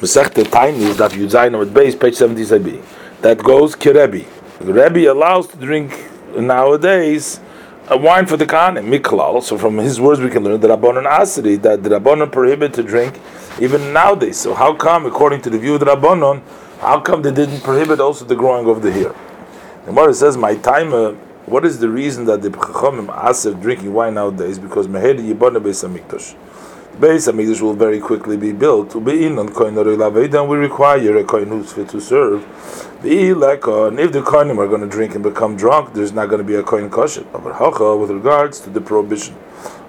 Masechta Tainis, that Yudzayin with base, page 70 That goes Kirebi. Rebbe allows to drink nowadays a wine for the Kahanim, Miklal. So from his words we can learn that Rabbanon Asri, that the Rabbanon prohibit to drink even nowadays. So how come, according to the view of the Rabbanon, how come they didn't prohibit also the growing of the hair? The Gemara says, my time, uh, what is the reason that the Chachamim Asr drinking wine nowadays? Because Meher Yibana Beis HaMikdash. Beis Hamikdash will very quickly be built. To be in on kohen and we require a kohen who's fit to serve. And if the kohenim are going to drink and become drunk, there's not going to be a kohen kosher. With regards to the prohibition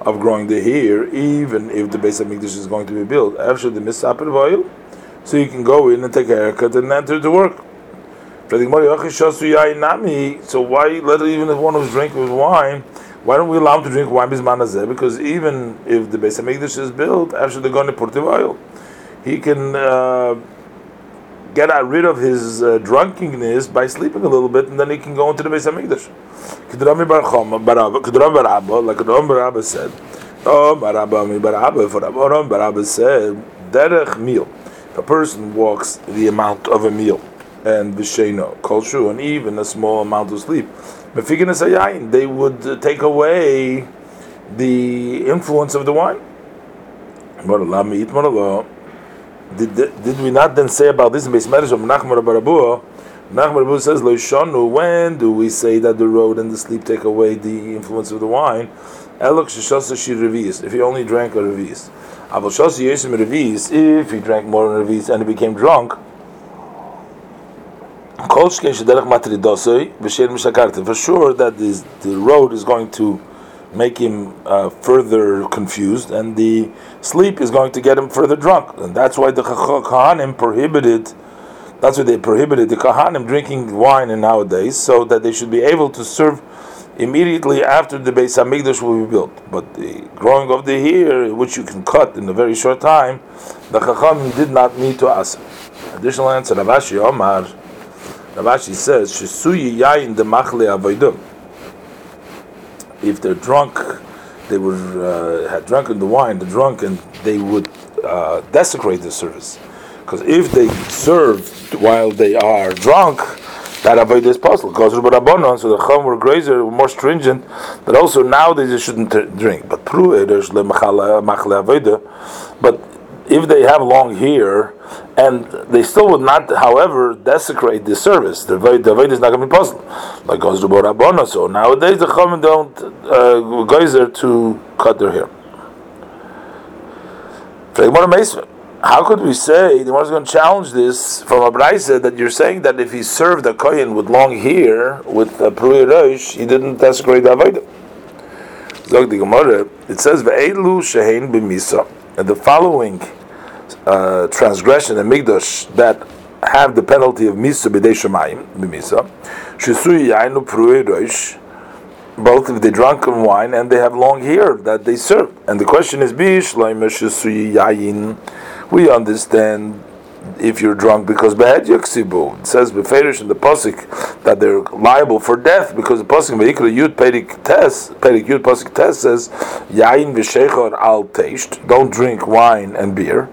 of growing the hair, even if the Beis Hamikdash is going to be built after the misapid oil, so you can go in and take a haircut and enter to work. So why let even if one who's drinking with wine? Why don't we allow him to drink wine bisman Because even if the Beis Hamikdash is built after the Gone Purtiv oil, he can uh, get rid of his uh, drunkenness by sleeping a little bit, and then he can go into the Beis Hamikdash. Kedrami bar Abba, like Ram bar Abba said. Oh, for Ram bar Abba said, Derech meal. A person walks the amount of a meal, and Visheno, Kolshu, and even a small amount of sleep, they would take away the influence of the wine. Did, did we not then say about this in Beis Medrash of Barabu says, when do we say that the road and the sleep take away the influence of the wine? If he only drank a Revis, if he drank more than Revis and he became drunk, for sure that this, the road is going to make him uh, further confused, and the sleep is going to get him further drunk. And that's why the Kahanim prohibited. That's why they prohibited the Kahanim drinking wine in nowadays, so that they should be able to serve immediately after the Beis Hamikdash will be built. But the growing of the hair, which you can cut in a very short time, the Chacham did not need to ask. Additional answer, Rav Ashi Omar. Rav Ashi says, "Shesuyi yain de machle avodim." If they're drunk, they would uh, had drunken the wine, the drunk, and they would uh, desecrate the service. Because if they serve while they are drunk, that avoid is possible. Because so the Chum were grazer, were more stringent, but also nowadays they shouldn't drink. But but if they have long hair, and they still would not, however, desecrate the service, the void, the is not going to be possible. Like goes to. So nowadays the Chachamim don't uh, to cut their hair. How could we say the is going to challenge this from a brisa that you're saying that if he served a kohen with long hair with a pruy rosh, he didn't desecrate the avodah? It says ve'elu b'misa, and the following uh, transgression and migdash that have the penalty of misa b'dei shemayim b'misa, shisui yainu pruei both if they drunk wine and they have long hair that they serve. And the question is, we understand if you're drunk because bad yaksibu. It says beferish in the pasuk that they're liable for death because the pasuk veikra yud perik tes perik yud pasuk tes says yain v'sheichor al teist. Don't drink wine and beer.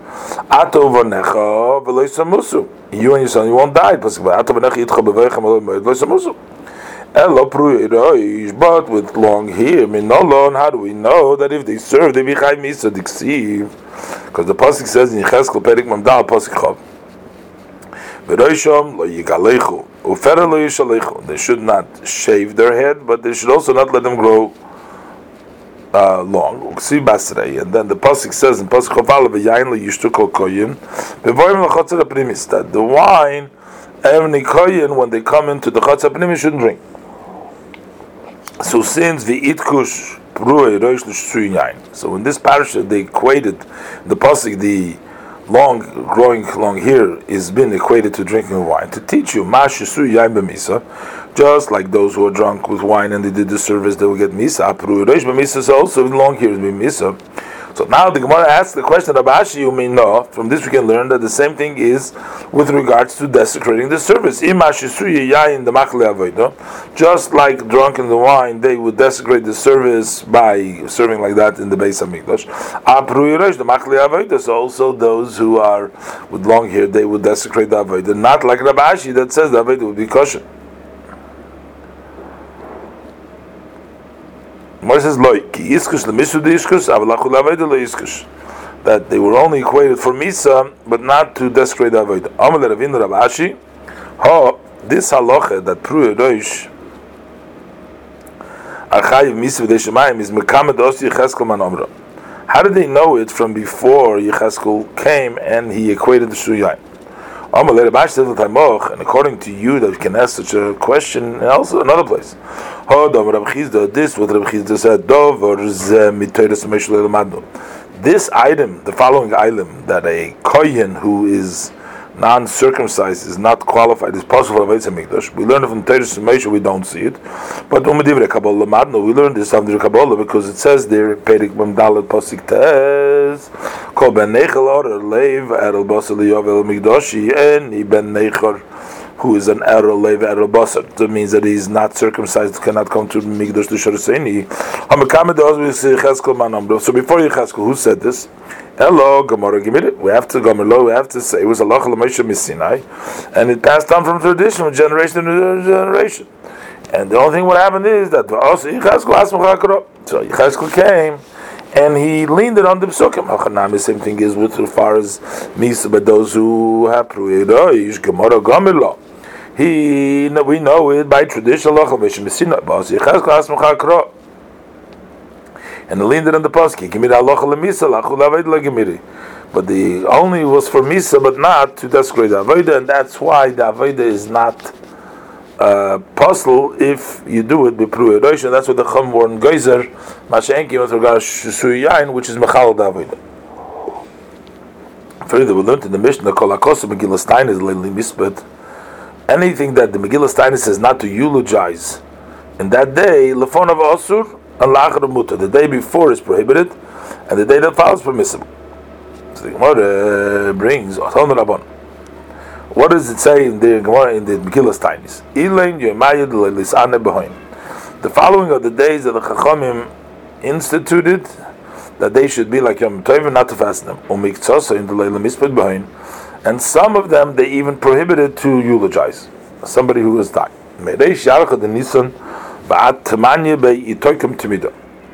Ato v'necha v'loy samusu. You and your son, you won't die. Pasuk ato v'necha yitcha b'veichem v'loy samusu. But with long hair, minolon, how do we know that if they serve, they be chai misa diksiv? Because the pasuk says in Yecheskel Perik Mamdal pasuk Chav. V'roishom lo yigalechu ufera lo yishalechu. They should not shave their head, but they should also not let them grow uh, long. Uksi basrei. And then the pasuk says in pasuk Chav v'yayin lo yishtu kol koyin v'voyim l'chotzer aprimis that the wine every koyin when they come into the chotzer aprimis shouldn't drink. So since the itkush so in this parasha they equated the pasuk the long growing long hair is been equated to drinking wine to teach you just like those who are drunk with wine and they did the service they will get misa. Misa is also long hair is misa. So now the Gemara asks the question of Ashi, you may know. From this we can learn that the same thing is with regards to desecrating the service. Just like drunk in the wine, they would desecrate the service by serving like that in the base of Mikdash. So also those who are with long hair, they would desecrate the Avodah. Not like Rav Ashi that says the Avodah would be kosher. Moshe says, "Loy ki iskush lemisu de iskush, avalachu laveda lo iskush." That they were only equated for misa, but not to desecrate the avodah. Amal Ravin Rabashi, ha this halacha that pru roish archayiv misa v'dei is mekamed os Yecheskel man omra. How did they know it from before Yecheskel came and he equated the shuyayim? And according to you, that can ask such a question, and also another place. This what Chisda said. This item, the following item, that a kohen who is non-circumcised is not qualified is possible for Aveitzah Mikdash. We learn it from Teres Moshe, we don't see it. But we learn this from the Kabbalah because it says there, Perik Bamdalet Posik Tez, Kol Ben Nechel Or Leiv Erel Basel Yovel Mikdashi, and Ben Nechor, who is an Erel Leiv Erel Basel. That means that he is not circumcised, cannot come to Mikdash to Shoraseni. So before Yecheskel, who said this? Hello, Gemara Gemara. We have to Gemara. We have to say it was a Lachal Moshe Misinai, and it passed on from tradition, from generation to generation. And the only thing what happened is that also So Yecheskel came, and he leaned it on the psukim. The same thing is with as far as misa, but those who have pruidoish oh, Gemara Gemara. He, we know it by tradition. Lachal Moshe Misinai. But Yecheskel Asmachakro and leaned it on the pasuk. But the only was for misa, but not to desecrate the avodah, and that's why the avodah is not uh, if you do it b'pru erosh, that's what the chum warn geyser mashenki with regard to which is mechal David. Further, we learned in the Mishnah, kol hakosu Megillas Tainis leili misbet. Anything that the Megillah Stein says not to eulogize in that day, lefon of asur and muta. The day before is prohibited, and the day that follows permissible. So the Gemara brings What does it say in the Gemara in the Megillah Tainis? The following are the days that the Chachamim instituted that they should be like Yom Tov not to fast them. in the. And some of them they even prohibited to eulogize somebody who has died.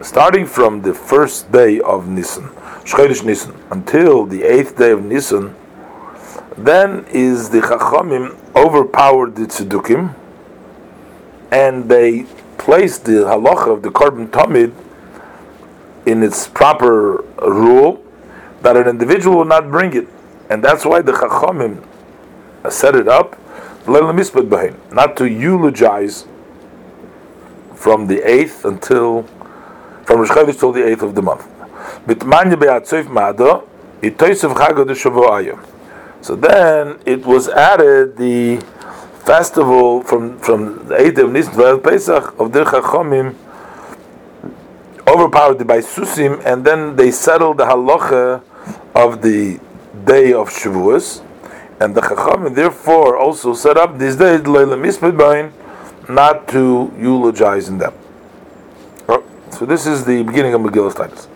Starting from the first day of Nisan, Shchodesh Nisan, until the eighth day of Nisan, then is the Chachamim overpowered the Tzedukim, and they placed the halacha of the Korban Tamid in its proper rule that an individual will not bring it, and that's why the Chachamim set it up, not to eulogize from the 8th until from Rosh Chodesh till the 8th of the month. So then it was added the festival from from the 8th of Nisan Pesach of the Chachomim overpowered Baisusim and then they settled the halacha of the day of Shavuos and the Chachamim therefore also set up this day not to eulogize in them. So this is the beginning of Megillah's Titus.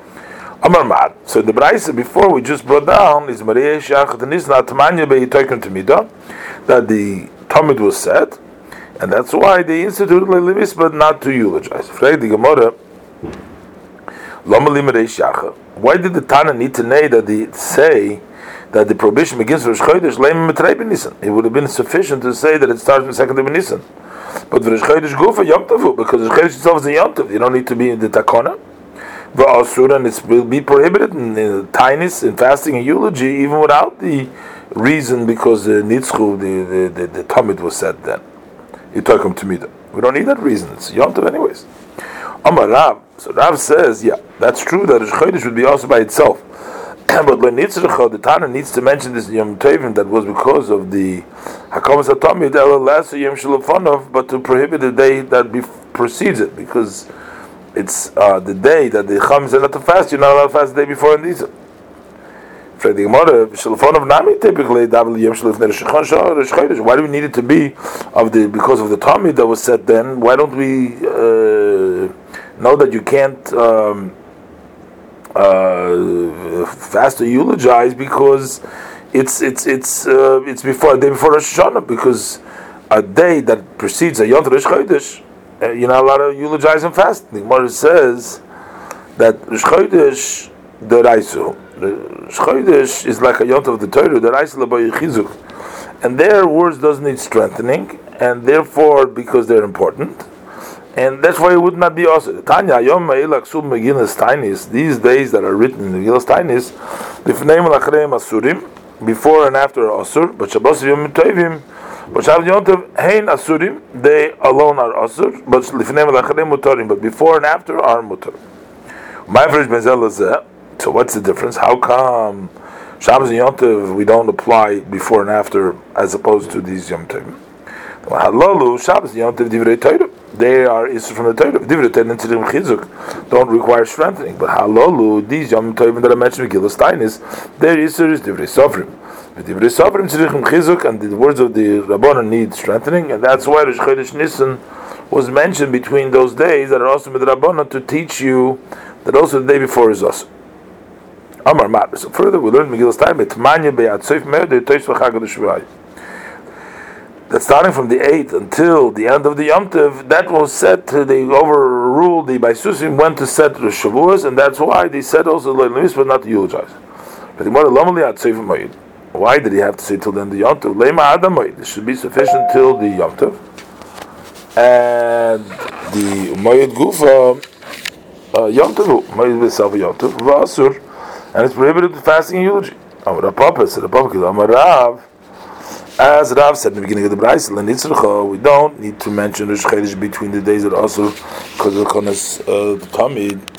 Amar Mar. So the Braisa before we just brought down is Maria Shachat Nisna Tamanya Be'itoikim Tamida that the Talmud was said, and that's why they instituted Leilimis, but not to eulogize. Frag the Gemara. Why did the Tana need to know that they say that the prohibition begins with Rosh? It would have been sufficient to say that it starts in second day of Nisan. But for Chodesh Gufa Yom Tov, because Chodesh itself is a Yom Tov, you don't need to be in the Takona. And it will be prohibited in, in tinus, in fasting and eulogy, even without the reason, because the Nitzchu, the, the, the, the Talmud was said then. You took him to me. We don't need that reason. It's Yom Tov anyways. Amar Rav. So Rav says, yeah, that's true that Chodesh would be also by itself. but when Nitzrcha, the Tana needs to mention this Yom Tovim that was because of the Hakamas Atomid El Yom Shalafonov, but to prohibit the day that be- precedes it, because it's uh, the day that the Chum is allowed to fast, you're not allowed to fast the day before in these. Why do we need it to be of the because of the Tommy that was set then? Why don't we uh, know that you can't um, uh, fast or eulogize because it's it's it's uh, it's before a day before Rosh Hashanah because a day that precedes a Yom Rosh Chodesh, uh, you're not allowed to eulogize and fast. The Gemara says that Rosh the Rosh is like a Yom of the Torah, the Raisu Laboy Chizuk. And their words doesn't need strengthening, and therefore, because they're important, and that's why it would not be also Tanya Yom Sub Megillas Tainis. These days that are written in the Megillas Tainis, Lifneim Lachrei Asurim, before and after Asur, but Shabbos Yom Tovim, Shabbos Yom Tov Hein Asurim, they alone are Asur, but Lifneim Lachrei Mutarim, but before and after are Mutar. My first Benzel is So what's the difference? How come Shabbos and Yom Tov we don't apply before and after as opposed to these Yom Tov? Halalu Shabbos and Yom Tov Divrei Torah they are is from the Torah. Divrei Torah chizuk don't require strengthening. But halolu these yom tovim that I mentioned Megillas Tainis, their isur is divrei sofrim. And the words of the Rabbanon need strengthening, and that's why Rosh Chodesh Nisan was mentioned between those days that are also with Rabbanon to teach you that also the day before is also. Amar Mat. So further, we learn Megillas Tainis. Tmanya be'atzoif me'od toish v'chag that starting from the 8th until the end of the Yom Tov, that was set, to, they overruled the Baisusim, went to set the Shavuos, and that's why they said also but not to eulogize. But the Gemara, why did he have to say till the end of the Yom Tov? Lema Adamayid. It should be sufficient till the Yom Tov. And the Umayyad Gufa, uh, Yom Tov, Yom Tov, Vasur, and it's prohibited to fasting and eulogy. Amar Papa said, Papa, Amar Rav, as Rav said in the beginning of the Bryce, we don't need to mention Rosh between the days that also because of the Konas uh, Tamid